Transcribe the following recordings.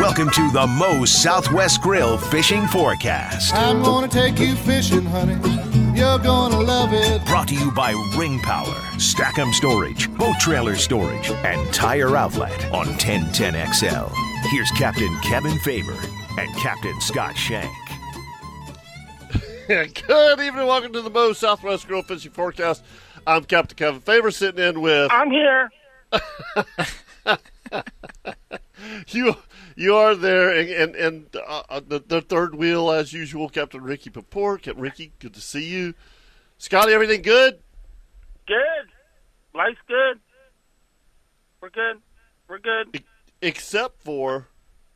Welcome to the Moe's Southwest Grill Fishing Forecast. I'm gonna take you fishing, honey. You're gonna love it. Brought to you by Ring Power, Stack'em Storage, Boat Trailer Storage, and Tire Outlet on 1010XL. Here's Captain Kevin Faver and Captain Scott Shank. Good evening. Welcome to the Moe's Southwest Grill Fishing Forecast. I'm Captain Kevin Faver sitting in with I'm here. you. You are there, and and, and uh, uh, the, the third wheel as usual, Captain Ricky Paport. Captain Ricky, good to see you. Scotty, everything good? Good. Life's good. We're good. We're good. Except for,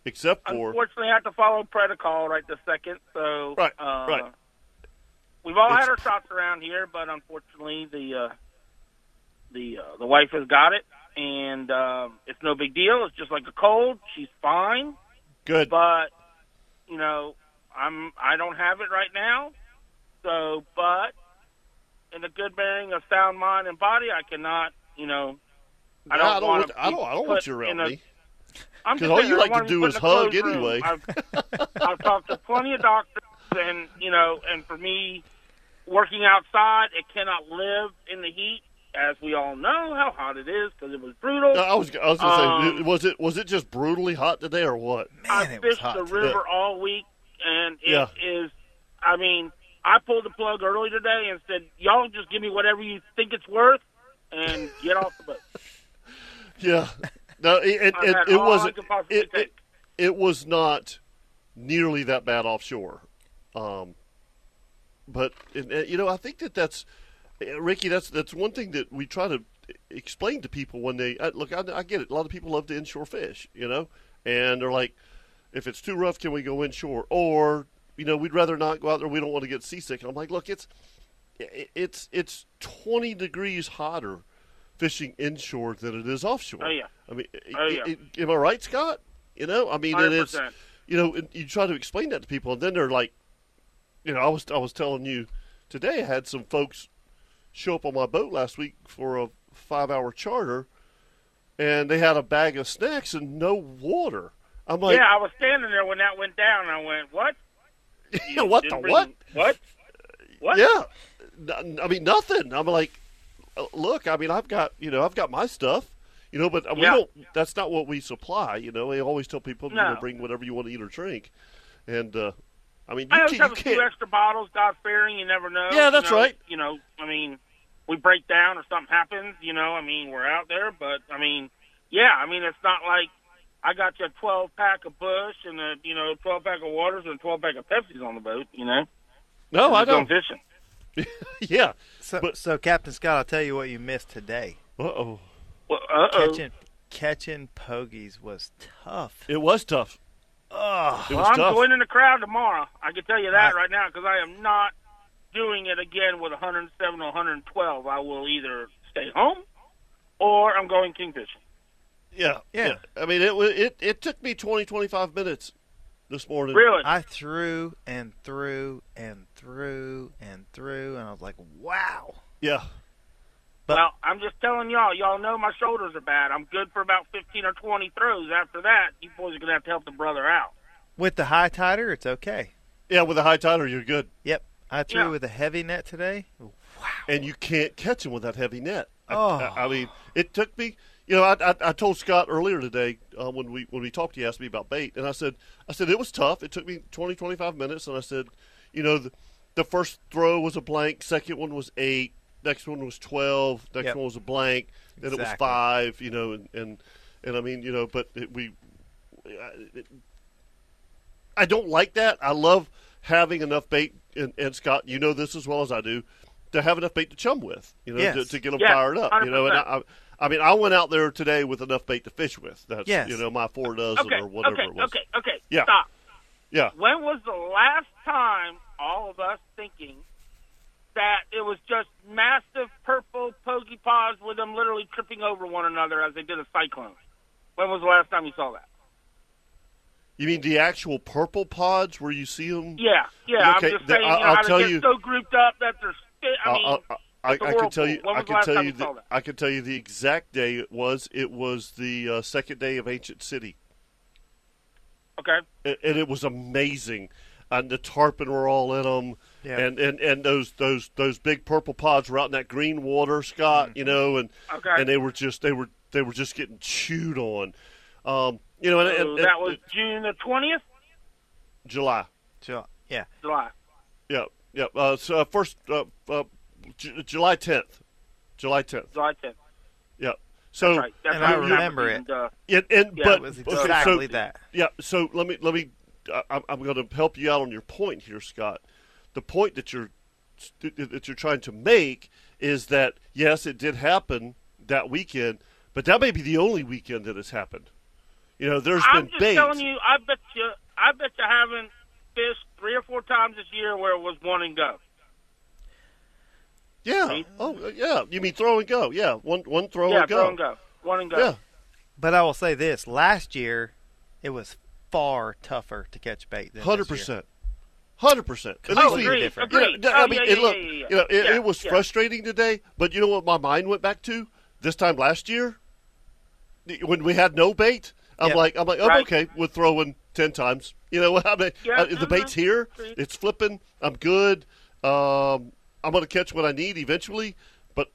except for, Unfortunately, I have to follow protocol right this second. So, Right, uh, right. We've all had our shots around here, but unfortunately, the uh, the uh, the wife has got it, and um, it's no big deal. It's just like a cold. She's fine, good. but you know, I'm I don't have it right now. So, but in a good bearing of sound mind and body, I cannot, you know. I don't, I don't want. I don't. I don't want you around me. I'm 'Cause just all saying, you like to do is a hug anyway. I've, I've talked to plenty of doctors, and you know, and for me, working outside, it cannot live in the heat, as we all know how hot it is because it was brutal. No, I was. I was going to say, Um, was it was it just brutally hot today, or what? I Man, it was fished hot the today. river all week, and it is. Yeah. I mean, I pulled the plug early today and said, "Y'all just give me whatever you think it's worth, and get off the boat." Yeah. No, it it, it, it wasn't. It, it it was not nearly that bad offshore. Um, but and, you know, I think that that's Ricky. That's that's one thing that we try to explain to people when they uh, look. I, I get it. A lot of people love to inshore fish, you know, and they're like, if it's too rough, can we go inshore? Or you know, we'd rather not go out there. We don't want to get seasick. And I'm like, look, it's it's it's 20 degrees hotter fishing inshore than it is offshore. Oh, yeah. I mean, Oh, i- yeah. i- am I right, Scott? You know, I mean, and it's 100%. you know, and you try to explain that to people, and then they're like, you know, I was I was telling you today, I had some folks show up on my boat last week for a five hour charter, and they had a bag of snacks and no water. I'm like, yeah, I was standing there when that went down. I went, "What? What the bring- what? What? What? Yeah, I mean nothing. I'm like, look, I mean I've got you know I've got my stuff, you know, but we Yeah. don't. That's not what we supply. You know, they always tell people you know bring whatever you want to eat or drink, and uh, I mean I you always can't. have You a few can't extra bottles, God fearing. You never know. Yeah, you that's know, right. You know, I mean, we break down or something happens. You know, I mean, we're out there, but I mean, yeah, I mean, it's not like I got you a twelve pack of Busch and a you know twelve pack of waters and a twelve pack of Pepsis on the boat. You know, no, I don't. fishing. yeah. So, But- so Captain Scott, I'll tell you what you missed today. Uh oh. Well, uh oh. Catching catching pogies was tough. It was tough. Oh, Well, I'm tough. joining the crowd tomorrow. I can tell you that I- right now because I am not doing it again with 107 or 112. I will either stay home or I'm going kingfishing. Yeah. Yeah. I mean, it it it took me 20, 25 minutes this morning. Really? I threw and threw and threw and threw, and I was like, "Wow!" Yeah. But- well, I'm just telling y'all. Y'all know my shoulders are bad. I'm good for about 15 or 20 throws. After that, you boys are gonna have to help the brother out. With the high titer, it's okay. Yeah. With a high titer, you're good, Yep, I threw Yeah. with a heavy net today. Wow. and you can't catch him with that heavy net. I- Oh. I, I mean, it took me. You know, I, I, I told Scott earlier today uh, when we when we talked. He asked me about bait, and I said, I said it was tough. It took me 20, 25 minutes, and I said, you know, the, the first throw was a blank. Second one was eight. Next one was twelve. Next Yep. one was a blank. Then it was five. You know, and and, and I mean, you know, but it, we. I- It, I don't like that. I love having enough bait, and, and Scott, you know this as well as I do, to have enough bait to chum with. You know, to, Yes. to get them Yeah, fired up. You know, and I, I, I mean, I went out there today with enough bait to fish with. That's Yes. you know my four dozen Okay, or whatever okay, it was. okay, okay. Yeah. Stop. Yeah, When was the last time all of us thinking that it was just massive purple pogy pods with them literally tripping over one another as they did a cyclone? When was the last time you saw that? you mean the actual purple pods where you see them? Yeah, yeah. Okay, I'm just the- saying, I'll- you know, I'll tell you- so grouped up that they're. I mean, I, I, I, I can tell you. I the can tell you. you The, that? I can tell you the exact day it was. It was the uh, second day of Ancient City. Okay. and, and it was amazing. And the tarpon were all in them, Yeah. and, and and those those those big purple pods were out in that green water, Scott. You know, and Okay. and they were just they were they were just getting chewed on. Um, you know, and, and, So and- that was June the twentieth, July. So, yeah. July. Yeah, yeah. Uh, so uh, first, uh, uh, J- July tenth, July tenth. July tenth. Yeah. So That's right. That's And. I remember in, it. uh, and, and Yeah, but It was okay, exactly so, that. Yeah. So let me let me. Uh, I'm, I'm going to help you out on your point here, Scott. The point that you're that you're trying to make is that yes, it did happen that weekend, but that may be the only weekend that has happened. You know, there's I'm been just bait. telling you. I bet you. I bet you haven't fished three or four times this year where it was one and go. Yeah. See? Oh, yeah. You mean throw and go? Yeah. One one throw yeah, and go. throw and go. One and go. Yeah. But I will say this: last year, it was far tougher to catch bait than this Hundred year. percent. Hundred percent. At Oh, least we- agreed. agreed. different. You know, Agreed. no, Oh, I mean, yeah, it, yeah, look, yeah, yeah, you know, it, yeah, it was yeah. frustrating today, but you know what my mind went back to this time last year when we had no bait. I'm Yeah. like, I'm like, oh, Right. okay, we're throwing ten times. You know, I mean, Yeah, uh, the uh-huh. bait's here, it's flipping. I'm good. Um, I'm going to catch what I need eventually. But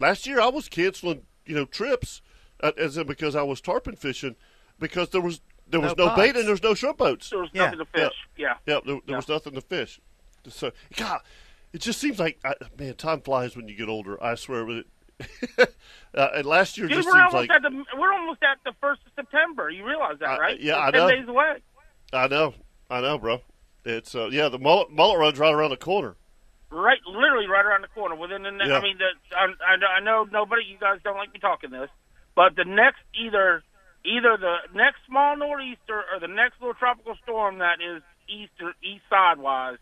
last year I was canceling, you know, trips, uh, as in because I was tarpon fishing because there was there was No no, bait pots. and there's no shrimp boats. There was Yeah. nothing to fish. Yeah. Yeah, there, there Yeah. was nothing to fish. So, God, it just seems like I, man, time flies when you get older. I swear. But it, uh, and last year Dude, just seems like at the we're almost at the first of September. You realize that, right? yeah, We're I ten know. days away. I know, I know, bro. It's uh, yeah, the mullet, mullet run's right around the corner. Right, literally right around the corner. Within the, ne- Yeah. I mean, the, I, I, I know nobody. You guys don't like me talking this, but the next either either the next small nor'easter or the next little tropical storm that is east or east sidewise,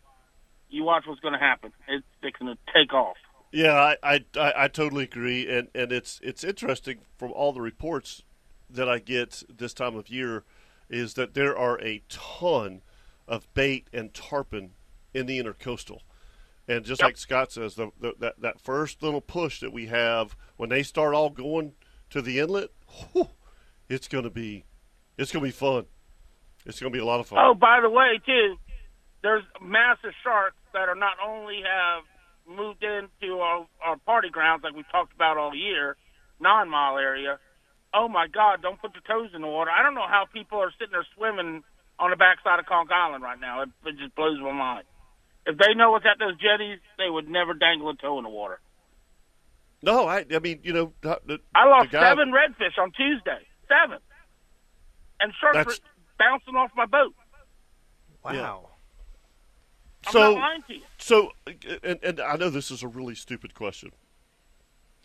you watch what's going to happen. It's fixing to take off. Yeah, I, I, I, totally agree, and, and it's it's interesting from all the reports that I get this time of year is that there are a ton of bait and tarpon in the intercoastal, and just Yep. like Scott says, the, the, that that first little push that we have when they start all going to the inlet, whew, it's gonna be it's gonna be fun. It's gonna be a lot of fun. Oh, by the way, too, there's massive sharks that are not only have moved into our, our party grounds like we've talked about all year, nine mile area. Oh my God! Don't put your toes in the water. I don't know how people are sitting there swimming on the backside of Conch Island right now. It, it just blows my mind. If they know what's at those jetties, they would never dangle a toe in the water. No, I I mean you know the, the, I lost guy- seven redfish on Tuesday. Seven. And sharks That's- bouncing off my boat. Wow. I'm So- not lying to you. So, and, and I know this is a really stupid question.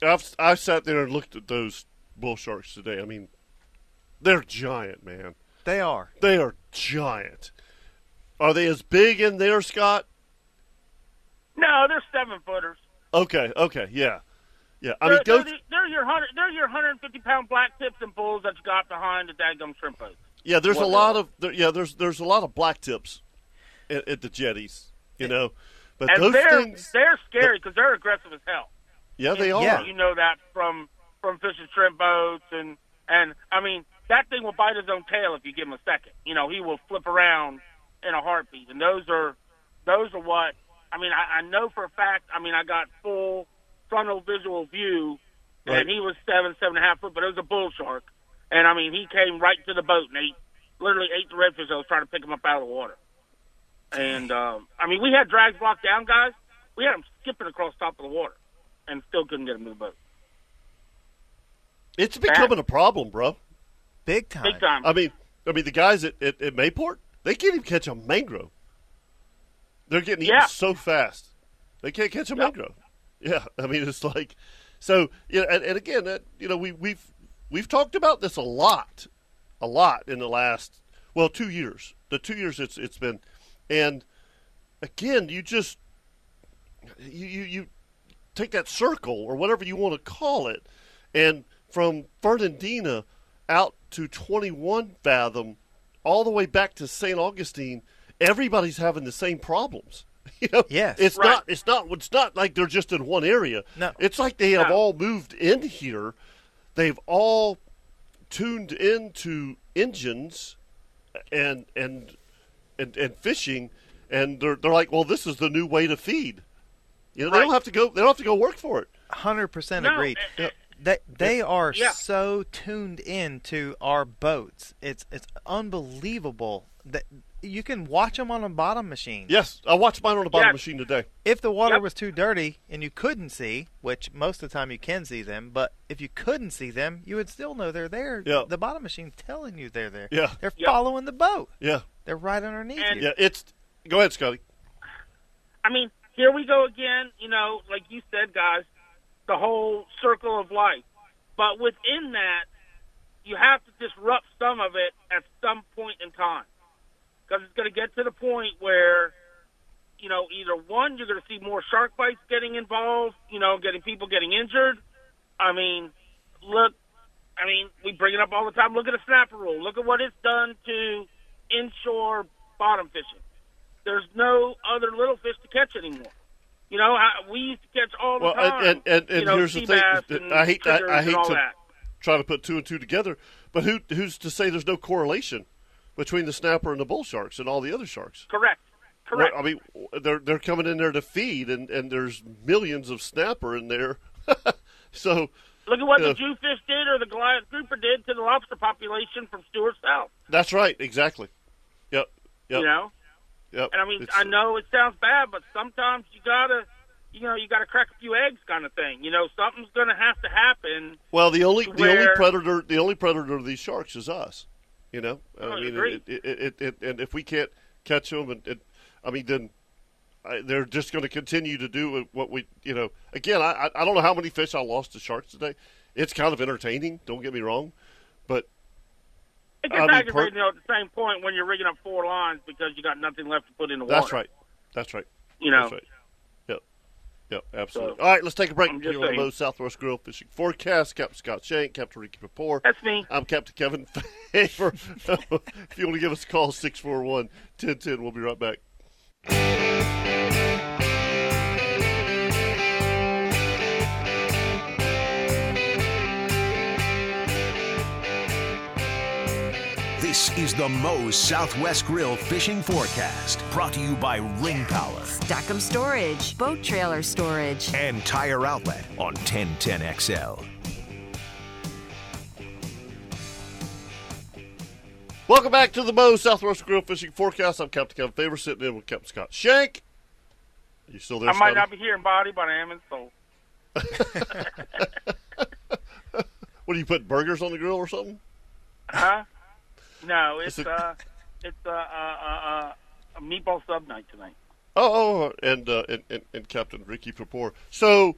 I've I sat there and looked at those bull sharks today. I mean, they're giant, man. They are. They are giant. Are they as big in there, Scott? No, they're seven footers. Okay, okay, yeah, yeah. I they're, mean, those, they're, they're your hundred. They're your hundred and fifty pound black tips and bulls that you got behind the daggum shrimp boat. yeah. There's a lot of there, yeah. There's there's a lot of black tips at, at the jetties, you know. But And those they're things, they're scary because they're aggressive as hell. yeah, they are. Yeah. You know that from from fishing shrimp boats and and I mean that thing will bite his own tail if you give him a second. You know he will flip around in a heartbeat. And those are those are what I mean. I, I know for a fact. I mean I got full frontal visual view, Right. and he was seven seven and a half foot, but it was a bull shark. And I mean he came right to the boat and ate literally ate the redfish. I was trying to pick him up out of the water. And um, I mean we had drags blocked down, guys. We had them skipping across top of the water, and still couldn't get him to the boat. It's becoming a problem, bro. Big time. Big time. I mean, I mean, the guys at, at, at Mayport, they can't even catch a mangrove. They're getting eaten Yeah. so fast, they can't catch a Yep. mangrove. Yeah, I mean, it's like, so you know, and, and again, you know, we we've we've talked about this a lot, a lot in the last well two years. The two years it's it's been, and again, you just you you, you take that circle or whatever you want to call it, and from Fernandina out to 21 fathom, all the way back to St. Augustine, everybody's having the same problems. You know, Yes. it's Right. not. It's not. It's not like they're just in one area. No. it's like they have No. all moved in here. They've all tuned into engines and and and and fishing, and they're they're like, well, this is the new way to feed. You know, they don't have to go. They don't have to go work for it. Hundred percent No, agreed. eh, eh, They they are Yeah. so tuned in to our boats. It's it's unbelievable that you can watch them on a bottom machine. Yes, I watched mine on a bottom Yes. machine today. If the water Yep. was too dirty and you couldn't see, which most of the time you can see them, but if you couldn't see them, you would still know they're there. Yeah. The bottom machine's telling you they're there. Yeah. They're Yep. following the boat. Yeah, They're right underneath And- you. yeah. It's go ahead, Scotty. I mean, here we go again. You know, like you said, guys, the whole circle of life. But within that, you have to disrupt some of it at some point in time, because it's going to get to the point where, you know, either one, you're going to see more shark bites getting involved. You know, getting people getting injured. I mean, look. I mean, we bring it up all the time. Look at the snapper rule. Look at what it's done to inshore bottom fishing there's no other little fish to catch anymore. You know, I, we used to catch all the Well, time. and- and- and you know, here's the thing, and I hate- I- I hate to- that. Trying to put two and two together, but who who's to say there's no correlation between the snapper and the bull sharks and all the other sharks? Correct. Correct. Well, I mean, they're they're coming in there to feed, and, and there's millions of snapper in there. so Look at what the Jewfish did or the Goliath grouper did to the lobster population from Stuart South. that's right, exactly. Yep, yep, You know, yep. and I mean, It's- I know it sounds bad, but sometimes you gotta, you know, you gotta crack a few eggs, kind of thing. You know, something's gonna have to happen. Well, the only the only predator the only predator of these sharks is us. You know, I I mean, agree. it, it, it, and if we can't catch them, and, and I mean, then I, they're just going to continue to do what we, you know. Again, I I don't know how many fish I lost to sharks today. It's kind of entertaining. Don't get me wrong, but It I mean, aggravating per- at the same point when you're rigging up four lines because you got nothing left to put in the water. that's right. That's right. You know, That's right. Yep. Absolutely. So, All right, let's take a break. Just on. Moe's Southwest Grill Fishing Forecast. Captain Scott Shank, Captain Ricky Papour. that's me. I'm Captain Kevin Faver. if you want to give us a call, 641 1010. We'll be right back. This is the Moe's Southwest Grill Fishing Forecast, brought to you by Ring Power Stackham Storage, boat trailer storage. and Tire Outlet on 1010XL. Welcome back to the Moe's Southwest Grill Fishing Forecast. I'm Captain Kevin Faver, sitting in with Captain Scott Shank. You still there, I might not be here in body, but I am in soul. What do you put burgers on the grill or something? Huh? No, it's uh, it's uh, uh, uh, uh, a meatball sub night tonight. Oh, oh, and, uh, and, and and Captain Ricky Papour. So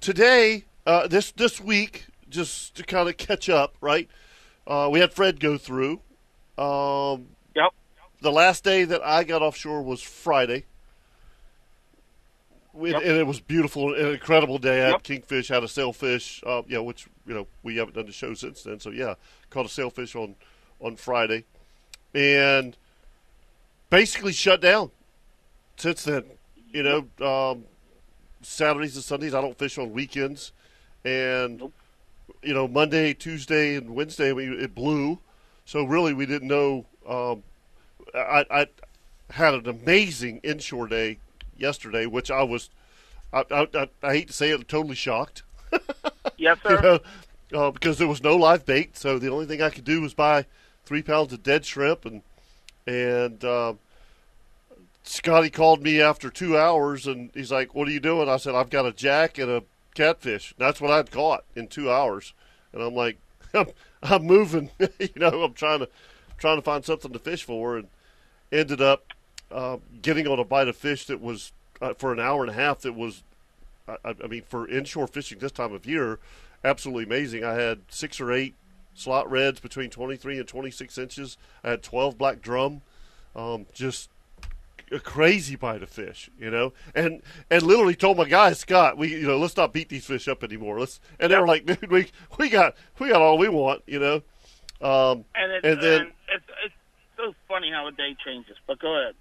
today, uh, this this week, just to kind of catch up, right? Uh, we had Fred go through. Um, Yep. the last day that I got offshore was Friday. We, Yep. And it was beautiful, an incredible day. I had Yep. kingfish, had a sailfish, uh, yeah, which you know we haven't done the show since then. So yeah, caught a sailfish on on Friday, and basically shut down since then. You know, um, Saturdays and Sundays I don't fish on weekends, and Nope. you know Monday, Tuesday, and Wednesday we, it blew. So really, we didn't know. Um, I, I had an amazing inshore day yesterday, which I was. I, I, I, I hate to say it, totally shocked. Yes, You sir. know, uh, because there was no live bait, so the only thing I could do was buy three pounds of dead shrimp, and and um, Scotty called me after two hours, and he's like, "What are you doing?" I said, "I've got a jack and a catfish." That's what I'd caught in two hours, and I'm like, "I'm, I'm moving," you know. I'm trying to trying to find something to fish for, and ended up uh, getting on a bite of fish that was uh, for an hour and a half. That was, I I mean, for inshore fishing this time of year, absolutely amazing. I had six or eight slot reds between 23 and 26 inches. I had 12 black drum. Um, just a crazy bite of fish, you know, and and literally told my guy Scott, we you know let's not beat these fish up anymore. Let's and they were like, dude, we we got we got all we want, you know. Um, And, it's, and then and it's it's so funny how a day changes. But go ahead.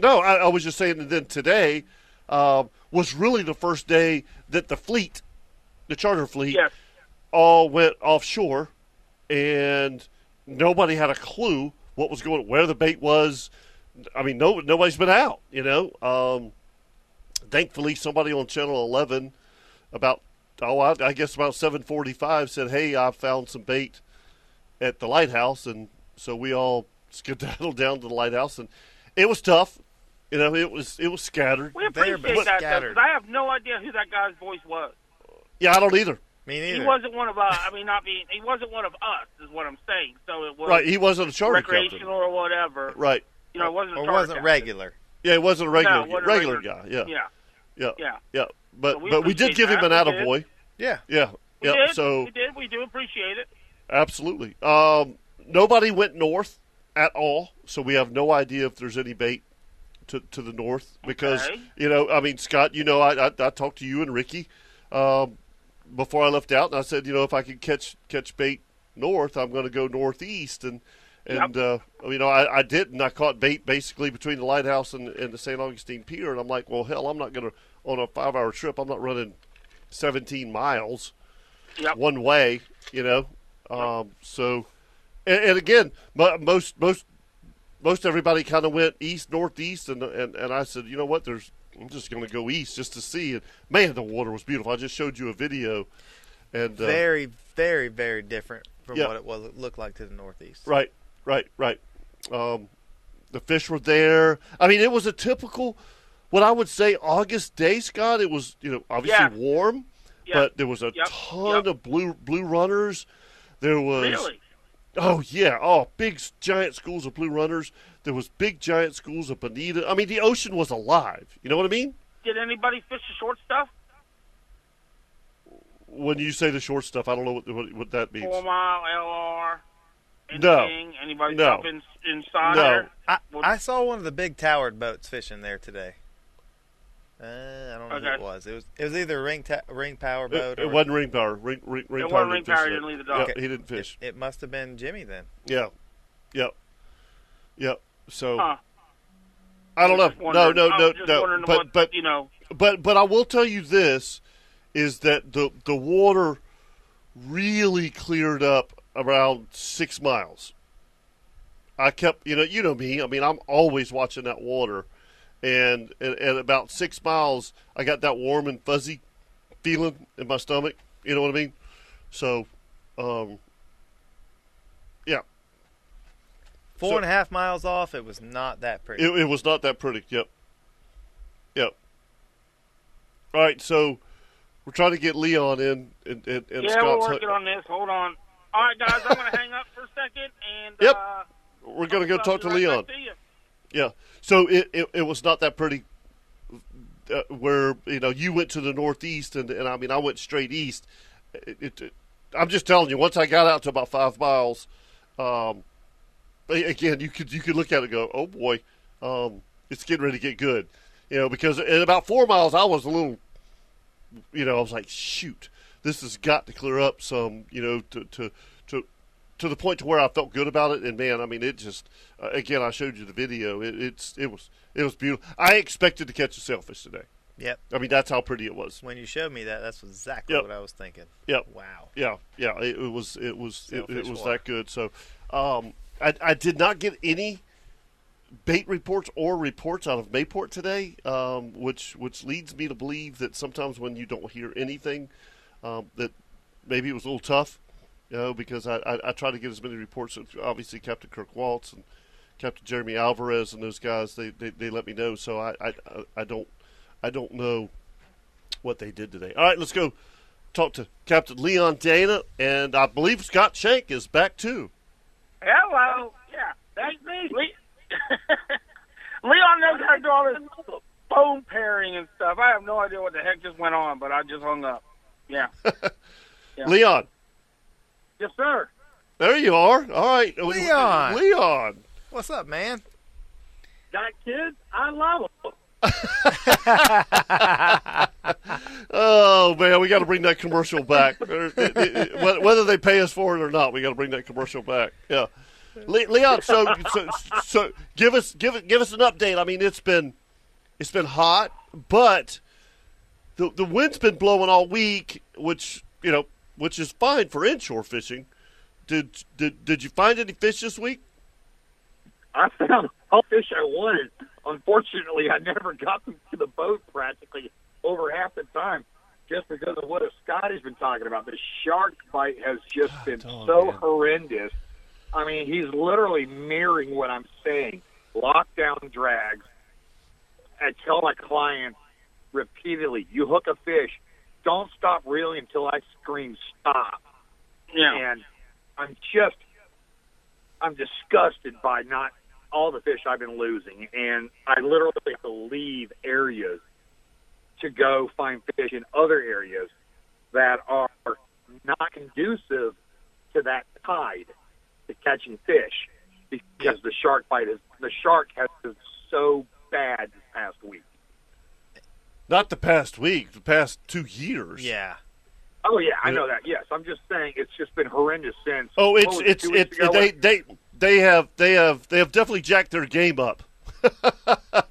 No, I, I was just saying that then today um, was really the first day that the fleet, the charter fleet, Yes. all went offshore and nobody had a clue what was going, where the bait was. I mean, no, nobody's been out. You know, um, thankfully, somebody on Channel 11 about oh, I, I guess about 7:45 said, "Hey, I found some bait at the lighthouse," and so we all skedaddled down to the lighthouse, and it was tough. You know, it was it was scattered. We There, appreciate but that, though, scattered. 'cause I have no idea who that guy's voice was. Yeah, I don't either. Me neither. He wasn't one of us. I mean, not being. He wasn't one of us, is what I'm saying. So it was Right, he wasn't a charter recreational captain. or whatever. Right. You know, it wasn't. a or charter wasn't captain. regular. Yeah, he wasn't a regular No, wasn't regular, regular- guy. Yeah. Yeah. Yeah. Yeah. Yeah. But So we but we did appreciate give him an that. We did. attaboy. Yeah. Yeah. We yeah. did. So we did. We do appreciate it. Absolutely. Um, nobody went north at all, so we have no idea if there's any bait to, to the north because Okay. you know, I mean, Scott, you know, I I, I talked to you and Ricky um, before I left out, and I said, you know, if I could catch catch bait north, I'm going to go northeast, and and uh, you know, I, I didn't. I caught bait basically between the lighthouse and, and the St. Augustine Pier, and I'm like, well, hell, I'm not going to on a five hour trip. I'm not running 17 miles Yep. one way, you know. Um, so, and, and again, most most most everybody kind of went east northeast, and and and I said, you know what? There's I'm just going to go east just to see. it. man, the water was beautiful. I just showed you a video, and uh, Very, very, very different from Yeah. what it was it looked like to the northeast. right, right, right. Um, the fish were there. I mean, it was a typical, what I would say, August day, Scott. It was you know obviously Yeah. warm, Yep. but there was a Yep. ton Yep. of blue blue runners. There was Really? Oh yeah! Oh, big giant schools of blue runners. There was big giant schools of bonita. I mean, the ocean was alive. You know what I mean? Did anybody fish the short stuff? When you say the short stuff, I don't know what what, what that means. Four mile LR. No. Anybody No. jump in, inside No. there? I, I saw one of the big towered boats fishing there today. Uh, I don't know who it was. It was it was either ring ta- ring power boat. it or, wasn't ring power. Ring ring ring It power. wasn't ring didn't power, didn't leave the dock. Yeah, he didn't fish. It, it must have been Jimmy then. Yeah, yeah, yeah. So Huh. I don't know. Just No, no, I no, was just no. But what, but you know, but but I will tell you this: is that the the water really cleared up around six miles. I kept, you know, you know me. I mean, I'm always watching that water, and at, at about six miles, I got that warm and fuzzy feeling in my stomach. You know what I mean? So, um, yeah, Four So- and a half miles off, it was not that pretty. it, it was not that pretty. Yep, yep. All right, so we're trying to get Leon in, and, and, and yeah, Scott's. we're working on this. Hold on. All right, guys, I'm going to hang up for a second, and Yep. uh, we're gonna go talk to right Leon. back to you. Yeah. So it, it, it was not that pretty. Uh, where you know you went to the northeast and, and I mean I went straight east. It, it, it- I'm just telling you. Once I got out to about five miles, um, again you could you could look at it and go, oh boy, um, it's getting ready to get good. You know because at about four miles I was a little, you know I was like shoot, this has got to clear up some. You know to to to the point to where I felt good about it. And man, I mean, it just uh, again, I showed you the video. It, it's it was it was beautiful. I expected to catch a sailfish today. Yep. I mean, that's how pretty it was. When you showed me that, that's exactly Yep. what I was thinking. Yep. Wow. Yeah, yeah. It, it was it was it, it was water. that good. So, um, I I did not get any bait reports or reports out of Mayport today, um, which which leads me to believe that sometimes when you don't hear anything, um, that maybe it was a little tough, you know, because I, I, I try to get as many reports. Obviously, Captain Kirk Waltz and Captain Jeremy Alvarez and those guys, they, they, they let me know. So I, I I don't I don't know what they did today. All right, let's go talk to Captain Leon Dana, and I believe Scott Shank is back too. Hello. Yeah, that's me. Le- Leon knows how to do all this phone pairing and stuff. I have no idea what the heck just went on, but I just hung up. Yeah. Yeah. Leon, yes, sir. there you are. All right, Leon. Leon. What's up, man? Got kids? I love them. Oh man, we got to bring that commercial back. Or, it- it- it- whether- Whether they pay us for it or not, we got to bring that commercial back. Yeah, Le- Leon. So, so, so, give us, give it, give us an update. I mean, it's been, it's been hot, but the the wind's been blowing all week, which you know, which is fine for inshore fishing. did did did you find any fish this week? I found all fish I wanted. Unfortunately, I never got them to the boat practically over half the time, just because of what Scotty's been talking about. The shark bite has just ah, been so man. horrendous. I mean, he's literally mirroring what I'm saying. Lockdown drags. I tell my clients repeatedly, you hook a fish, don't stop reeling until I scream stop. Yeah. And I'm just, I'm disgusted by not all the fish I've been losing, and I literally have to leave areas to go find fish in other areas that are not conducive to that tide to catching fish because the shark bite is the shark has been so bad this past week. Not the past week, the past two years. Yeah. Oh yeah, I know that. Yes, I'm just saying it's just been horrendous since. Oh, it's what was it, it's two weeks it's ago? they they they have they have they have definitely jacked their game up.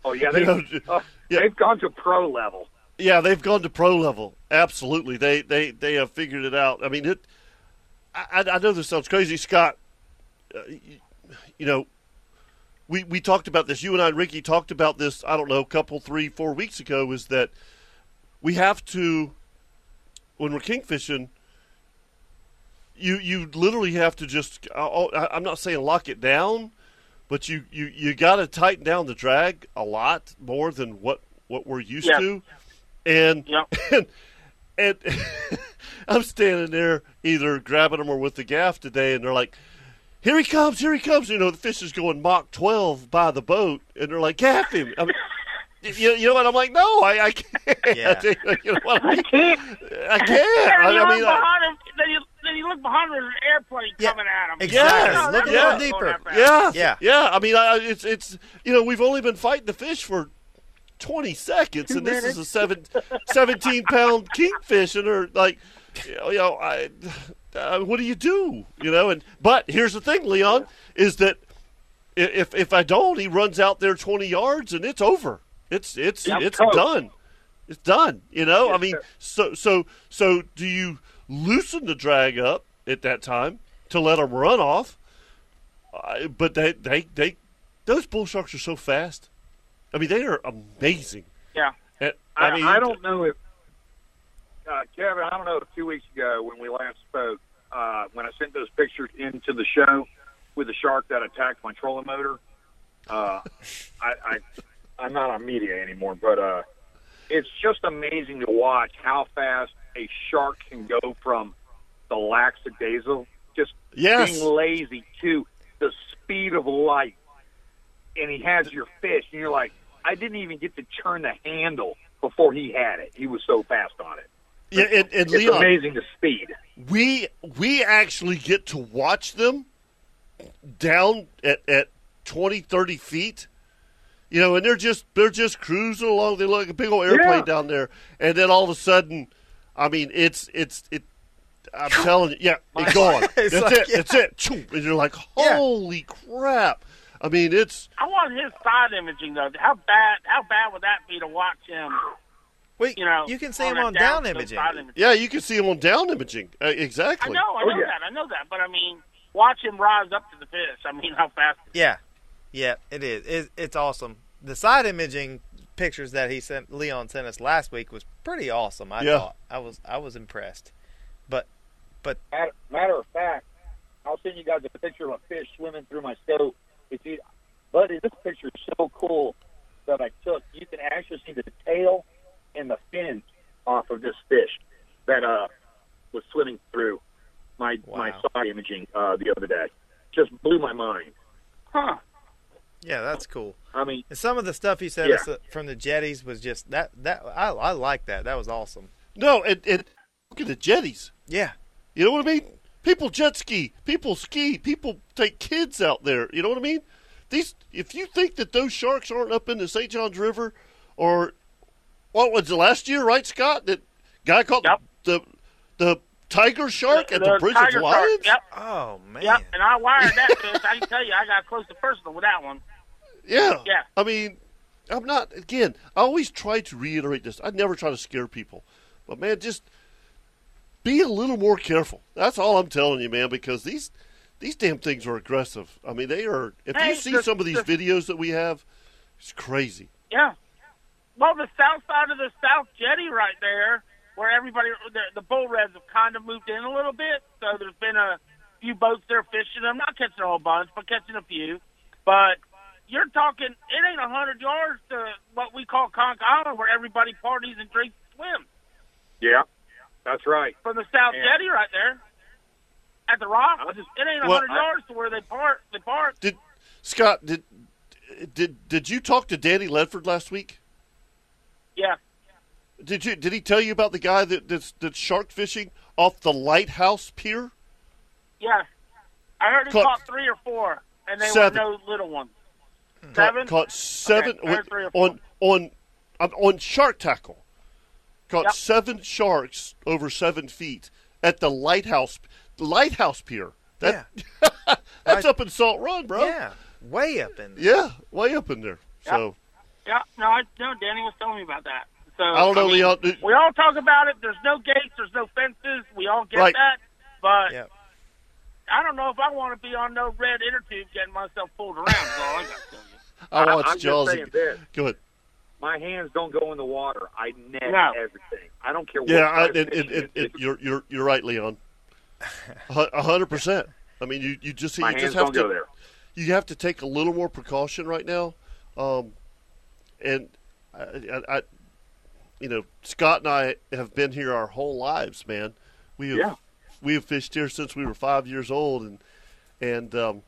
Oh yeah, you they, know, uh, yeah. they've gone to pro level. Yeah, they've gone to pro level. Absolutely, they they they have figured it out. I mean, it. I, I I know this sounds crazy, Scott. Uh, you, you know, we we talked about this. You and I, and Ricky, talked about this. I don't know, a couple, three, four weeks ago. Is that we have to when we're kingfishing. You you literally have to just. I, I'm not saying lock it down, but you you you got to tighten down the drag a lot more than what what we're used Yeah. to. And and, and I'm standing there either grabbing them or with the gaff today, and they're like, "Here he comes! Here he comes!" You know, the fish is going Mach 12 by the boat, and they're like, "Gaff him!" I mean, you, you know what? I'm like, "No, I, I can't." Yeah. you know what? I, Can't I can't. And I, you I look mean, I, behind him, then you then you look behind him, there's an airplane Yeah, coming at him. exactly. Yes, Look a yeah. little deeper. yeah, Yeah. yeah. I mean, I, it's it's you know we've only been fighting the fish for 20 seconds, and this is a seven, 17 pound kingfish, and they're like, you know, you know I, uh, what do you do? You know, and but here's the thing, Leon, is that if if I don't, he runs out there 20 yards, and it's over. It's it's Yeah, it's coach. done. It's done. You know, I mean, sir. so so so do you loosen the drag up at that time to let them run off? Uh, but they they they those bull sharks are so fast. I mean, they are amazing. Yeah. And, I, I mean, I don't know if uh, Kevin. I don't know if two weeks ago when we last spoke, uh, when I sent those pictures into the show with the shark that attacked my trolling motor. Uh, I, I I'm not on media anymore, but uh, it's just amazing to watch how fast a shark can go from the lackadaisical, just Yes. being lazy, to the speed of light. And he has your fish, and you're like, I didn't even get to turn the handle before he had it. He was so fast on it. Yeah, and, and It's Leon, amazing the speed. we we actually get to watch them down at, at 20, 30 feet. You know, and they're just they're just cruising along. They look like a big old airplane Yeah. down there, and then all of a sudden, I mean, it's it's it. I'm telling you, yeah, it's gone. It's That's like, it. yeah. That's it. And you're like, Yeah. holy crap! I mean, it's I want his side imaging though. How bad? How bad would that be to watch him? Well, You know, you can see on him on down down- imaging. imaging. yeah. You can see them on down imaging. Uh, I exactly. know, I Oh, know yeah. that, I know that, but I mean, watch him rise up to the fish. I mean, how fast? Yeah, yeah, it is. It, it's awesome. The side imaging pictures that he sent, Leon sent us last week, was pretty awesome. I Yeah. thought I was I was impressed. But but Matter, matter of fact, I'll send you guys a picture of a fish swimming through my scope. If you, but this picture is so cool that I took. You can actually see the tail and the fin off of this fish that uh was swimming through my my Wow. side imaging uh, the other day. Just blew my mind. Huh? yeah, that's cool. I mean, And some of the stuff he said Yeah. uh, from the jetties was just that that I I like that. That was awesome. No, and, and look at the jetties. Yeah, You know what I mean? People jet ski, people ski, people take kids out there. You know what I mean? These, if you think that those sharks aren't up in the St. Johns River, or what was the last year, right, Scott? That guy caught Yep. the the tiger shark at the, The Bridge tiger of Lions. Yep, Oh man. yep. And I wired that fish. I can tell you, I got close to personal with that one. Yeah. Yeah. I mean, I'm not, again, I always try to reiterate this. I never try to scare people. But, man, just be a little more careful. That's all I'm telling you, man, because these these damn things are aggressive. I mean, they are. If Hey, you see the- some of these the- videos that we have, it's crazy. Yeah. Well, the south side of the South Jetty right there, where everybody, the, the bull reds have kind of moved in a little bit. So there's been a few boats there fishing. I'm not catching a whole bunch, but catching a few. But you're talking, it ain't a hundred yards to what we call Conch Island, where everybody parties and drinks and swims. Yeah, that's right. From the South Yeah. Jetty right there at the Rock, just- it ain't a Well, hundred I- yards to where they park. They park. Did Scott? Did did did you talk to Danny Ledford last week? Yeah. Did you? Did he tell you about the guy that that's, that's shark fishing off the lighthouse pier? Yeah. I heard he Caught- caught three or four, and they Seven. were no little ones. Caught- Seven? Caught, seven Okay, I heard three or four. on on on on shark tackle. Caught Yep. seven sharks over seven feet at the lighthouse lighthouse pier. That, that's I- up in Salt Run, bro. Yeah, way up in. There. Yeah, way up in there. So Yeah, no, I no. Danny was telling me about that. So I don't know, mean, Leon. Did- We all talk about it. There's no gates. There's no fences. We all get Right. that. But Yep. I don't know if I want to be on no red inner tube getting myself pulled around. That's all I got to tell you. I I- watched I'm just Jaws. saying this. Go ahead. My hands don't go in the water. I net No. everything. I don't care what. Yeah, I, kind it, it, it, it it, is. you're you're you're right, Leon. A A hundred percent. I mean, you you just My you hands just have don't to go there. you have to take a little more precaution right now, um, and I, I, you know, Scott and I have been here our whole lives, man. We have Yeah. we have fished here since we were five years old, and and um,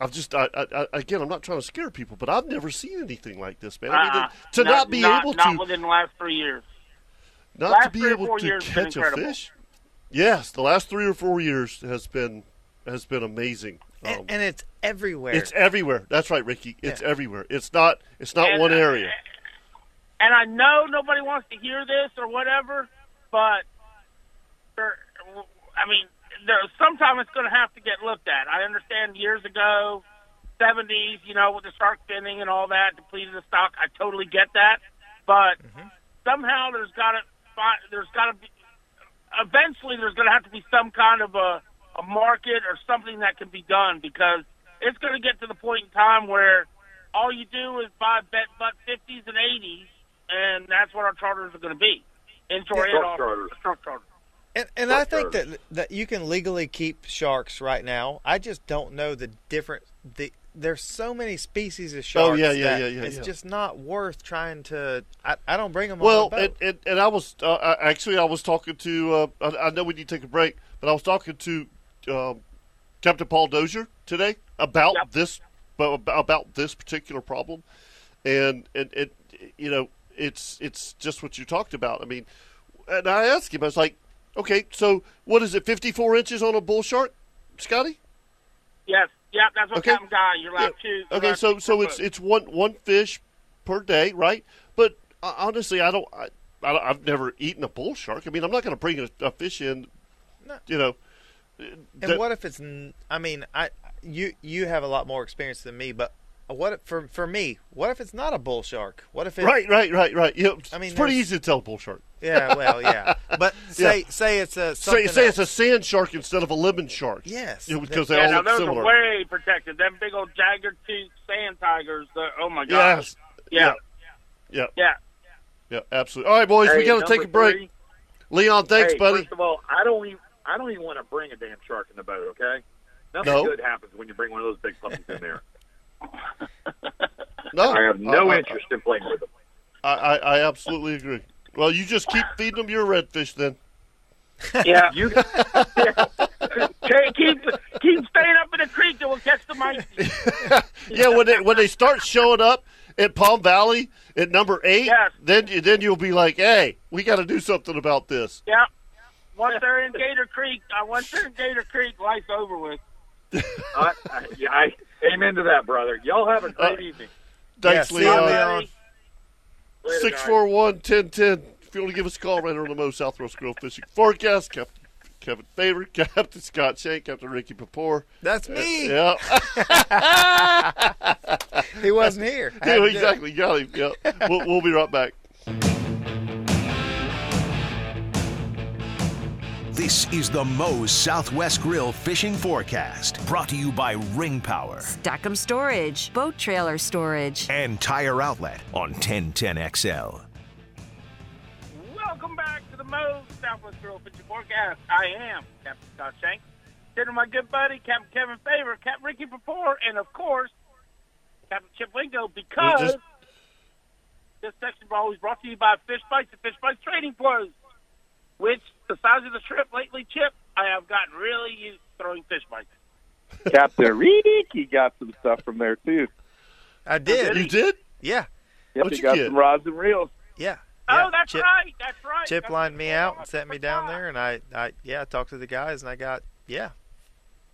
I've just I, I, again I'm not trying to scare people, but I've never seen anything like this, man. I mean, Uh-uh. to not, be able to not to within the last three years. not last to be able to years have been catch a fish. Yes, the last three or four years has been has been amazing. Um, And, and it's everywhere. it's everywhere. That's right, Ricky. It's Yeah. everywhere. It's not. It's not And, one area. And I know nobody wants to hear this or whatever, but there, I mean, there sometime it's going to have to get looked at. I understand years ago, 70s, you know, with the shark finning and all that, depleted the stock. I totally get that, but somehow there's got to there's got to be eventually there's going to have to be some kind of a a market or something that can be done because it's going to get to the point in time where all you do is buy bet butt fifties and eighties, and that's what our charters are going to be. Inshore Yeah. and off charters. truck charters. And, and I think that that you can legally keep sharks right now. I just don't know the different. The there's so many species of sharks. Oh, yeah, yeah, that yeah, yeah, It's yeah. just not worth trying to. I, I don't bring them Well, on the and, boat. and, and I was uh, actually I was talking to uh, I, I know we need to take a break, but I was talking to um, Captain Paul Dozier today about Yep. this about, about this particular problem, and and it you know it's it's just what you talked about. I mean, and I asked him, I was like, okay, so what is it, fifty four inches on a bull shark, Scotty? Yes, yeah, that's what Okay. Captain Guy. You're allowed Yeah. to. Okay, so to so per it's foot. it's one one fish per day, right? But uh, honestly, I don't. I, I, have never eaten a bull shark. I mean, I'm not going to bring a, a fish in. No. You know. And that- what if it's? I mean, I you you have a lot more experience than me, but what if, for for me? What if it's not a bull shark? What if it? Right, right, right, right. You know, I mean, it's pretty easy to tell a bull shark. Yeah. Well, yeah. But say say it's a Say, something say it's a sand shark instead of a lemon shark. Yes. You know, because yeah, they all now look those similar. are way protected. Them big old jagger tooth sand tigers. The, oh my gosh. yes. Yeah. Yeah. Yeah. Yeah. Absolutely. All right, boys, we got to take a break. three, Leon, thanks, hey, buddy. First of all, I don't even I don't even want to bring a damn shark in the boat. Okay, nothing No. good happens when you bring one of those big puppies in there. No, I have no I- I- interest in playing with them. I, I, I absolutely agree. Well, you just keep feeding them your redfish then. Yeah. You Hey, keep keep staying up in the creek and we'll catch the mice. yeah, when they when they start showing up at Palm Valley at number eight, Yes. then then you'll be like, hey, we got to do something about this. Yeah. Once they're in Gator Creek, uh, once they're in Gator Creek, life's over with. I, I, yeah, I amen to that, brother. Y'all have a great Uh, evening. Thanks, Yeah, see ya, Leon. Leon. Later, Six guys. four one ten ten. If you want to give us a call, right here on the Moe Southwest Grill Fishing Forecast, Captain Kevin Faver, Captain Scott Shank, Captain Ricky Papore. That's me. Yeah, He wasn't here. Yeah, to do it. exactly. Got him. Yeah, we'll, we'll be right back. This is the Moe's Southwest Grill Fishing Forecast, brought to you by Ring Power Stackham Storage, boat trailer storage. and Tire Outlet on 1010XL. Welcome back to the Moe's Southwest Grill Fishing Forecast. I am Captain Scott Shank. Sitting with my good buddy, Captain Kevin Faver, Captain Ricky Papour, and of course, Captain Chip Wingo, because just- this section is always brought to you by Fish Bites and Fish Bites Trading Flows, which, the size of the trip lately, Chip, I have gotten really used to throwing fish bites. Captain Ricky got some stuff from there too. I did. You did? Yeah, Yep, What'd he you got get? some rods and reels. yeah. Oh, that's Chip, right. That's right. Chip That's lined me out and sent me down Forgot. there, and I, I, yeah, I talked to the guys, and I got, yeah,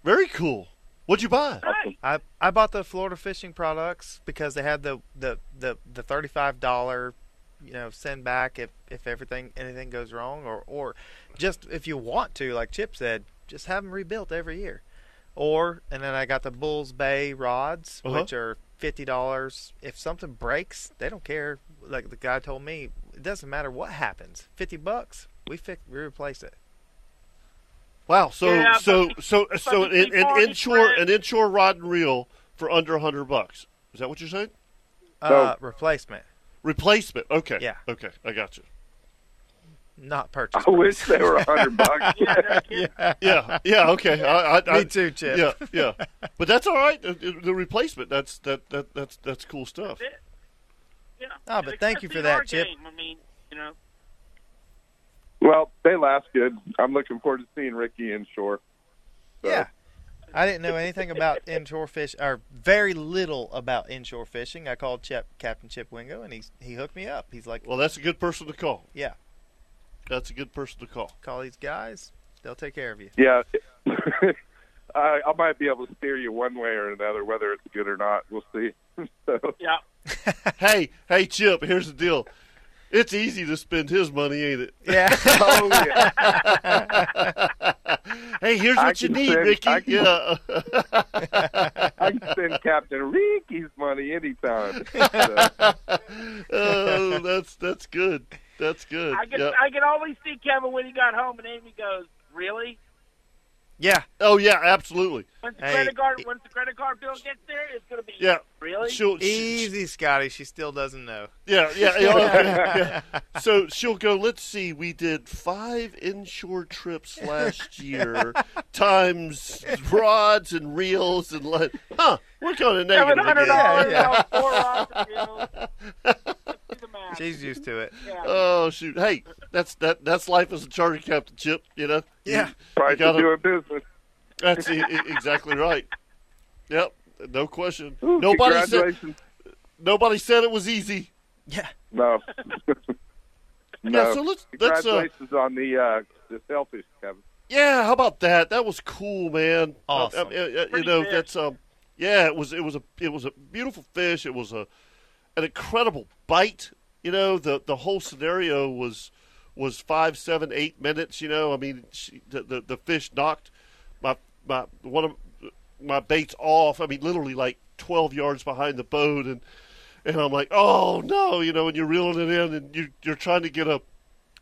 Very cool. What'd you buy? Right. I, I bought the Florida fishing products because they had the, the, the, the thirty five dollar, you know, send back if, if everything anything goes wrong, or or just if you want to, like Chip said, just have them rebuilt every year, or and then I got the Bulls Bay rods, Uh-huh. which are fifty dollars. If something breaks, they don't care. Like the guy told me, it doesn't matter what happens. Fifty bucks, we fix we replace it. Wow. So Yeah, so but- so but so an, people an inshore an inshore rod and reel for under a hundred bucks. Is that what you're saying? Uh, replacement, Replacement. Okay. Yeah. Okay. I got you. not purchase. I wish they were a hundred bucks. Yeah, no. Yeah. Yeah. Okay. I, I, I, Me too, Chip. Yeah. Yeah. But that's all right. The, the replacement. That's that that that's that's cool stuff. That's. Yeah. Oh, but thank you for that, our Chip. game. I mean, you know, Well, they last good. I'm looking forward to seeing Ricky inshore. So, Yeah. I didn't know anything about inshore fish, or very little about inshore fishing. I called Chip, Captain Chip Wingo, and he he hooked me up. He's like, Well, that's a good person to call. "Yeah, That's a good person to call. call these guys; they'll take care of you." Yeah. I, I might be able to steer you one way or another, whether it's good or not. We'll see. so, yeah. hey, hey, Chip. Here's the deal. It's easy to spend his money, ain't it? Yeah, oh yeah, Hey, here's I what you can need, send- Ricky. I can- Yeah. I can send Captain Ricky's money anytime. So, oh, that's that's good. That's good. I can Yeah. I can always see Kevin when he got home, and Amy goes, "Really? Yeah. Oh yeah, absolutely. Once the Hey, credit card e- once the credit card bill gets there, it's gonna be Yeah. really." She'll she- Easy, Scotty. She still doesn't know. Yeah, yeah, yeah, okay, yeah. So she'll go. Let's see. We did five inshore trips last year, times rods and reels and like, huh? We're going to Seven negative hundred again. dollars, Yeah, four rods of bills. Let's do the math. She's used to it. Yeah. Oh shoot! Hey, that's that. That's life as a charter captain, Chip. You know. Yeah. You- price you of gotta- doing business. That's exactly right. Yep. No question. Ooh, nobody said. Nobody said it was easy. Yeah. No. no. Yeah. So let's let's. Uh, Congratulations on the uh, the sailfish, Kevin. Yeah, how about that? That was cool, man. Awesome. Uh, uh, uh, you know, fish. that's um, yeah, it was it was a it was a beautiful fish. It was a an incredible bite. You know, the the whole scenario was was five, seven, eight minutes. You know, I mean, she, the, the the fish knocked my my one of my baits off. I mean, literally like twelve yards behind the boat, and and I'm like, oh no, you know, and you're reeling it in, and you you're trying to get a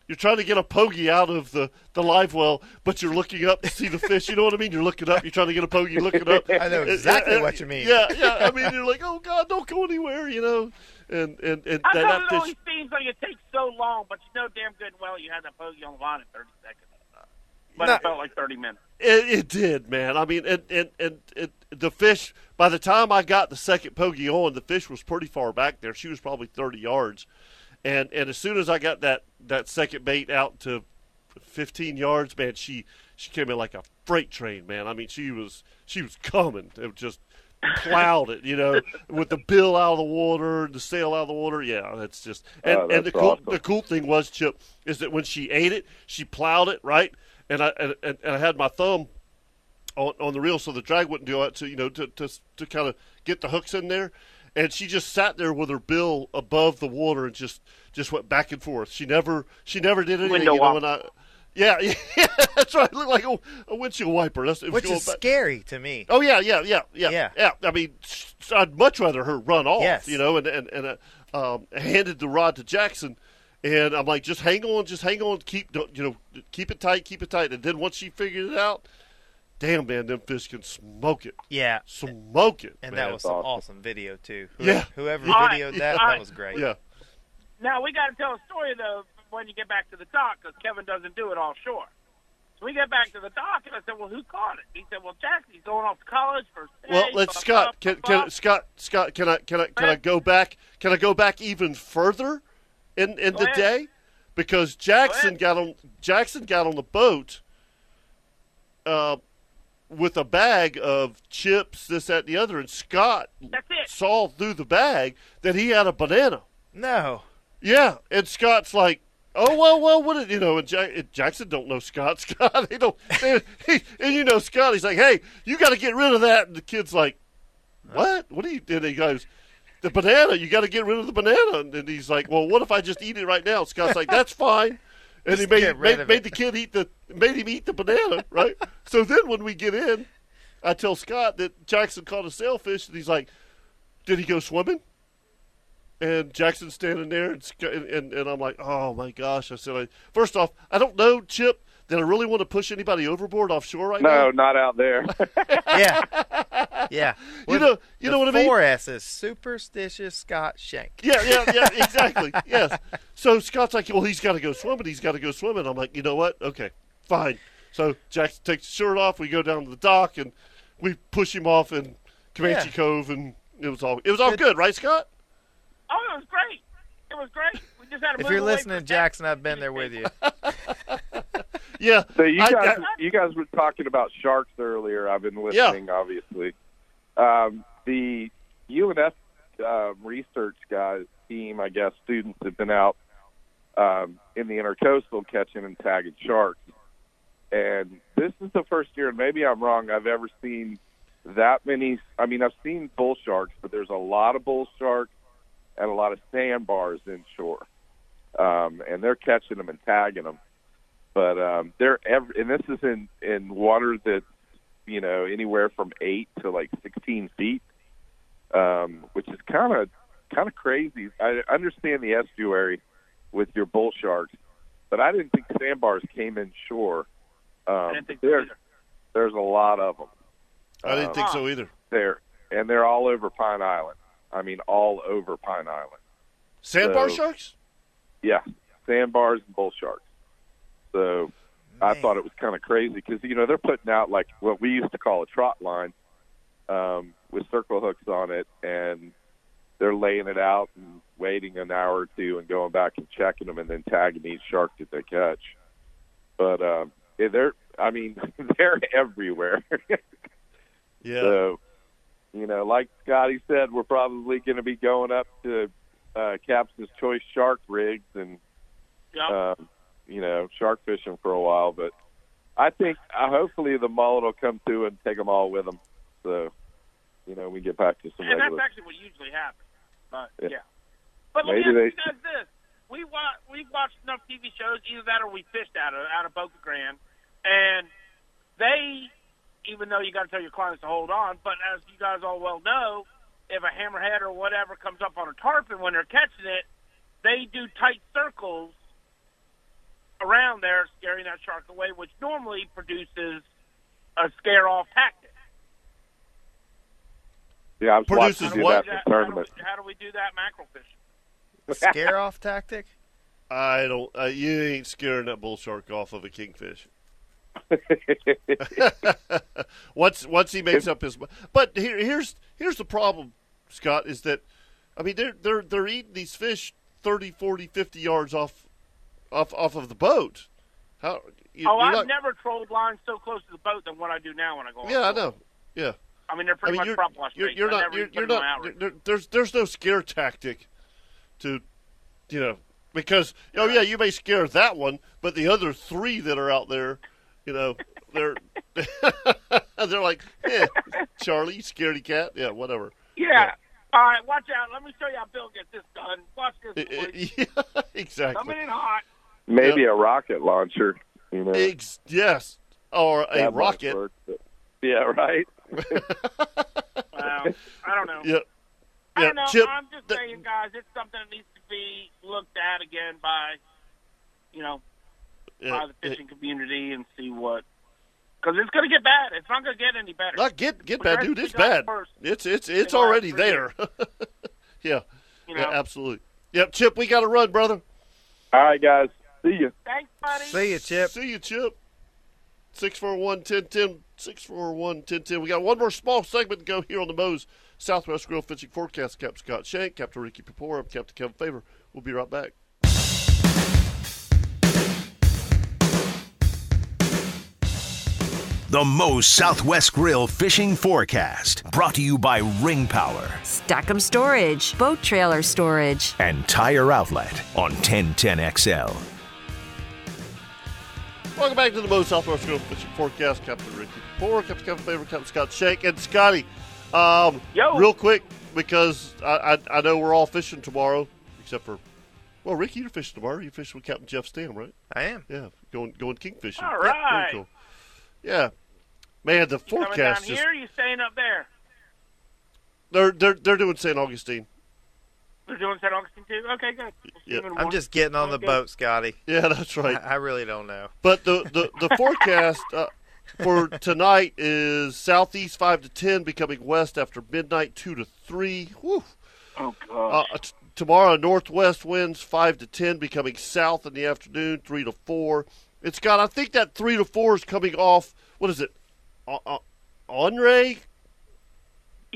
you're trying to get a pogy out of the, the live well, but you're looking up to see the fish. You know what I mean? You're looking up. You're trying to get a pogy, looking up. I know exactly and- what you mean. Yeah, yeah. I mean, you're like, oh God, don't go anywhere. You know, and and and How that, come that it fish. always seems like it takes so long, but you know damn good and well you had that pogy on the line in 30 seconds. But No. it felt like 30 minutes. It, it did, man. I mean, and and and it, the fish. By the time I got the second pogy on, the fish was pretty far back there. She was probably thirty yards, and and as soon as I got that that second bait out to fifteen yards, man, she she came in like a freight train, man. I mean, she was she was coming. It just plowed it, you know, with the bill out of the water, the sail out of the water. Yeah, that's just and, Oh, and the that's cool the cool thing was Chip is that when she ate it, she plowed it right, and I and, and, and I had my thumb on, on the reel so the drag wouldn't do it to you know to to to kind of get the hooks in there, and she just sat there with her bill above the water and just just went back and forth. She never she never did anything. Window you know, and I. Yeah, yeah, that's right. It looked like a, a windshield wiper. That's it Which is back- scary to me. Oh yeah, yeah, yeah, yeah, Yeah. yeah. I mean, I'd much rather her run off, Yes. you know, and and and uh, um, handed the rod to Jackson, And I'm like, just hang on, just hang on, keep you know, keep it tight, keep it tight. And then once she figured it out, damn man, them fish can smoke it, Yeah. smoke it. And man. that was some awesome. awesome video too. Who- Yeah. Whoever All right. videoed that, All that was great. yeah. Now we got to tell a story though when you get back to the dock because Kevin doesn't do it offshore. So we get back to the dock and I said, "Well, who caught it?" He said, "Well, Jackson. He's going off to college for." Well, let's blah, Scott. blah, Can, blah, can Scott? Scott, can I? Can I? Can I go back? Can I go back even further in in Go the ahead. day? Because Jackson ahead. got on. Jackson got on the boat. Uh, with a bag of chips, this, that, and the other, and Scott That's it. saw through the bag that he had a banana. No. Yeah, and Scott's like, "Oh well, well, what did you know?" And, Jack, and Jackson don't know Scott. Scott, he don't. and, he, and you know Scott, he's like, "Hey, you got to get rid of that." And the kid's like, "What? What do you?" And he goes, "The banana. You got to get rid of the banana." And, and he's like, "Well, what if I just eat it right now?" Scott's like, "That's fine." And he made made, made the kid eat the made him eat the banana, right? so then when we get in, I tell Scott that Jackson caught a sailfish, and he's like, "Did he go swimming?" And Jackson's standing there, and, and, and, I'm like, oh my gosh! I said, I, first off, I don't know, Chip, that I really want to push anybody overboard offshore right No, now. No, not out there. Yeah. Yeah. You know, you know what I mean? Four S's. Superstitious Scott Shank. Yeah, yeah, yeah, exactly. yes. So Scott's like, well, he's got to go swimming. He's got to go swimming. I'm like, you know what? Okay, fine. So Jackson takes his shirt off. We go down to the dock and we push him off in Comanche Yeah. Cove, and it was all it was all Good. good, right, Scott? Oh, it was great. It was great. We just had to If you're listening, Jackson, I've been there with you. Yeah. So you guys, I- you guys were talking about sharks earlier. I've been listening, obviously. Um, the UNF uh, research guys team, I guess, students have been out um, in the intercoastal catching and tagging sharks, and this is the first year, and maybe I'm wrong. I've ever seen that many. I mean, I've seen bull sharks, but there's a lot of bull sharks and a lot of sandbars inshore, um, and they're catching them and tagging them but um, they're every, and this is in in water that's you know anywhere from eight to like sixteen feet, um, which is kind of kind of crazy. I understand the estuary with your bull sharks, but I didn't think sandbars came in shore. Um, I didn't think so either. there's a lot of them I didn't Um, think so either. there, and they're all over Pine Island. I mean, all over Pine Island. Sandbar so- sharks? Yeah, sandbars and bull sharks. So I thought it was kind of crazy because you know they're putting out like what we used to call a trot line um, with circle hooks on it, and they're laying it out and waiting an hour or two and going back and checking them and then tagging each shark that they catch. But um, yeah, they're I mean they're everywhere. Yeah. So, you know, like Scotty said, we're probably going to be going up to uh, Captain's Choice Shark rigs and, Yeah. um, you know, shark fishing for a while. But I think uh, hopefully the mullet will come through and take them all with them. So, you know, we get back to some and that's actually what usually happens. But Yeah. yeah. But let me ask they- you guys this: we watch we've watched enough TV shows, either that or we fished out of out of Boca Grande, and they, even though you got to tell your clients to hold on, but as you guys all well know, if a hammerhead or whatever comes up on a tarpon when they're catching it, they do tight circles around there, scaring that shark away, which normally produces a scare off tactic. Yeah, I was Produces watching do what? that in How the do, tournament. we, how do we do that mackerel fishing? Scare off tactic? I don't. Uh, you ain't scaring that bull shark off of a kingfish. once once he makes up his. Mind. But here here's here's the problem, Scott, is that I mean they're they're they're eating these fish 30, 40, 50 yards off off off of the boat. How? You, Oh, I've not- never trolled lines so close to the boat than what I do now when I go. Yeah, I know. Yeah. I mean, they're I pretty mean, much prop wash you're, you're not. You're, you're not. there's there's no scare tactic to, you know, because oh yeah, you may scare that one, but the other three that are out there, you know, they're they're like, yeah, Charlie, scaredy cat, yeah, whatever. Yeah. All right, watch out. Let me show you how Bill gets this done. Watch this. Eh, eh, yeah, exactly. Coming in hot. Maybe a rocket launcher. You know, Ex- yes, or a That might rocket. work, but- yeah, right. Well, I don't know. Yeah. I don't know. Chip, I'm just th- saying, guys, it's something that needs to be looked at again by, you know, Yeah, by the it- fishing community and see what. Because it's going to get bad. It's not going to get any better. Not get get bad, dude. It's bad. worse It's it's it's in the last already there. yeah, You know? yeah, absolutely. Yep, Chip, we got to run, brother. All right, guys. See you. Thanks, buddy. See you, Chip. See you, Chip. 641 1010. 641 1010. We got one more small segment to go here on the Moe's Southwest Grill Fishing Forecast. Captain Scott Shank, Captain Ricky Pepor, I'm Captain Kevin Faver. We'll be right back. The Moe's Southwest Grill Fishing Forecast. Brought to you by Ring Power Stackham Storage, Boat Trailer Storage. and Tire Outlet on 1010XL. Welcome back to the Moe's Southwest Grill Fishing Forecast. Captain Ricky Pepor, Captain Kevin Faver, Captain Scott Shank, and Scotty. Um, Yo. Real quick, because I, I I know we're all fishing tomorrow, except for, well, Ricky, you're fishing tomorrow. You fishing with Captain Jeff Stam, right? I am. Yeah, going going kingfishing. All Yeah, very cool. Yeah, man, the You coming down forecast just here? Or you staying up there? they're they're they're doing St. Augustine. They're doing St. Augustine too. Okay, good. We'll Yeah. you in the I'm morning. just getting on the Okay. boat, Scotty. Yeah, that's right. I really don't know. But the the the forecast uh, for tonight is southeast five to ten, becoming west after midnight two to three. Whew. Oh Uh, god. t- tomorrow, northwest winds 5 to 10, becoming south in the afternoon, 3 to 4. It's got, I think that 3 to 4 is coming off, what is it? Uh, uh, Onray?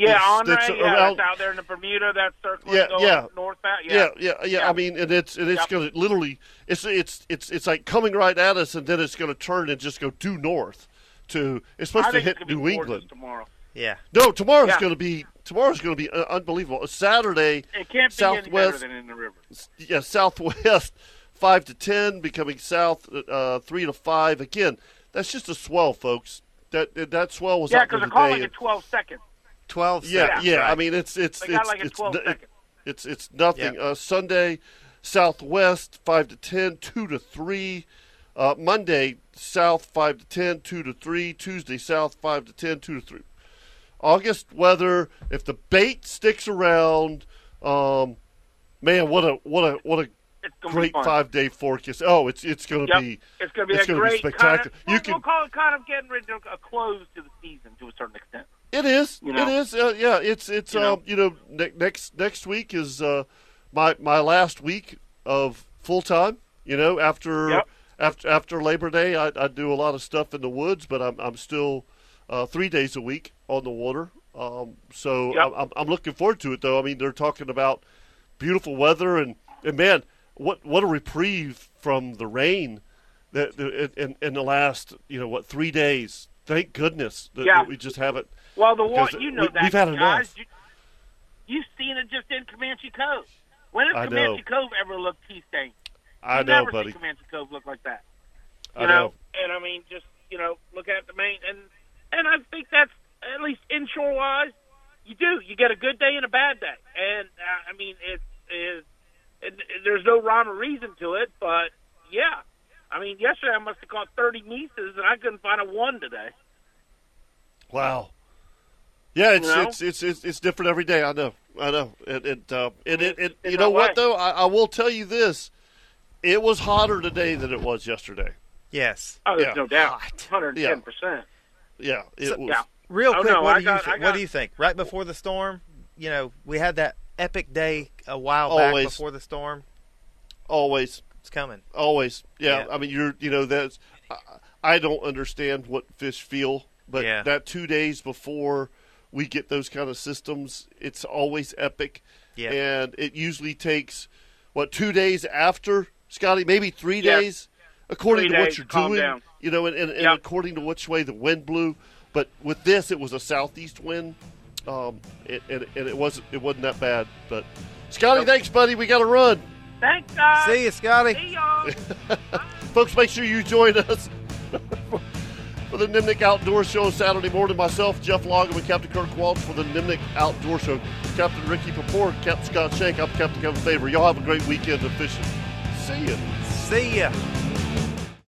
Yeah, it's- Andre. it's Yeah, around- that's out there in the Bermuda. that circle, Yeah, going yeah. northbound. Yeah, Yeah. yeah, yeah. Yeah. I mean, and it's and it's Yep. going to literally, it's it's it's it's like coming right at us, and then it's going to turn and just go due north to. It's supposed I to hit it's gonna be New England. tomorrow. Yeah. No, tomorrow's Yeah. going to be tomorrow's going to be uh, unbelievable. Saturday, It can't be any better Southwest- than in the river. yeah, southwest five to ten, becoming south uh, three to five. Again, that's just a swell, folks. That that swell was Yeah, out there because they're calling today. it 12 seconds. 12 yeah, seconds. yeah. right. I mean, it's it's it's like a it's, 12 it's it's nothing. Yep. Uh, Sunday, southwest five to ten, two to three. Uh, Monday, south five to ten, two to three. Tuesday, south five to ten, two to three. August weather. If the bait sticks around, um, man, what a what a what a great five day forecast. Oh, it's it's going to Yep. be It's going to be it's a gonna be great spectacular. Kind of, You we'll, can- we'll call it kind of getting ready to a close to the season to a certain extent. It is. You know? It is. Uh, yeah. It's it's You know? um you know ne- next next week is uh my my last week of full time. You know after Yep. after after Labor Day I, I do a lot of stuff in the woods, but I'm I'm still uh, three days a week on the water. Um, so Yep. I'm I'm looking forward to it though. I mean they're talking about beautiful weather and and man what what a reprieve from the rain that that- in in the last you know what three days. Thank goodness that, Yeah. that we just haven't. Well, the one Because you know we- that we've had guys, enough. You, you've seen it just in Comanche Cove. When has I Comanche know. Cove ever looked tea stained? I know, never buddy. Comanche Cove look like that. I You know. And I mean, just you know, look at the main and and I think that's at least inshore wise, you do. You get a good day and a bad day, and uh, I mean, it's is it, there's no rhyme or reason to it, but yeah. I mean, yesterday I must have caught 30 mises, and I couldn't find a one today. Wow. Yeah, it's, You know? it's it's it's it's different every day. I know. I know. And it uh, and it, it you that know what though? I, I will tell you this. It was hotter today than it was yesterday. Yes. Oh, there's Yeah. no doubt, Hot. 110 percent. Yeah, it So- was. Yeah. Real Oh, quick, no, what I do you got- what do you think? Right before the storm, you know, we had that epic day a while Always. back before the storm. Always, It's coming. always. Yeah. Yeah. I mean, you're you know that's. I, I don't understand what fish feel, but Yeah. that two days before we get those kind of systems, it's always epic. Yeah. And it usually takes what two days after Scotty, maybe three Yeah. days, according Three to what you're calm doing. down. You know, and, and, and Yep. according to which way the wind blew. But with this, it was a southeast wind, um, it, and, and it wasn't it wasn't that bad. But Scotty, thanks, buddy. We got to run, Thanks, guys. See you, Scotty. See y'all. folks. Make sure you join us. For the Nimnicht Outdoor Show Saturday morning, myself, Jeff Logan, and Captain Kirk Waltz for the Nimnicht Outdoor Show. Captain Ricky Papor, Captain Scott Shank, I'm Captain Kevin Faver. Y'all have a great weekend of fishing. See ya. See ya.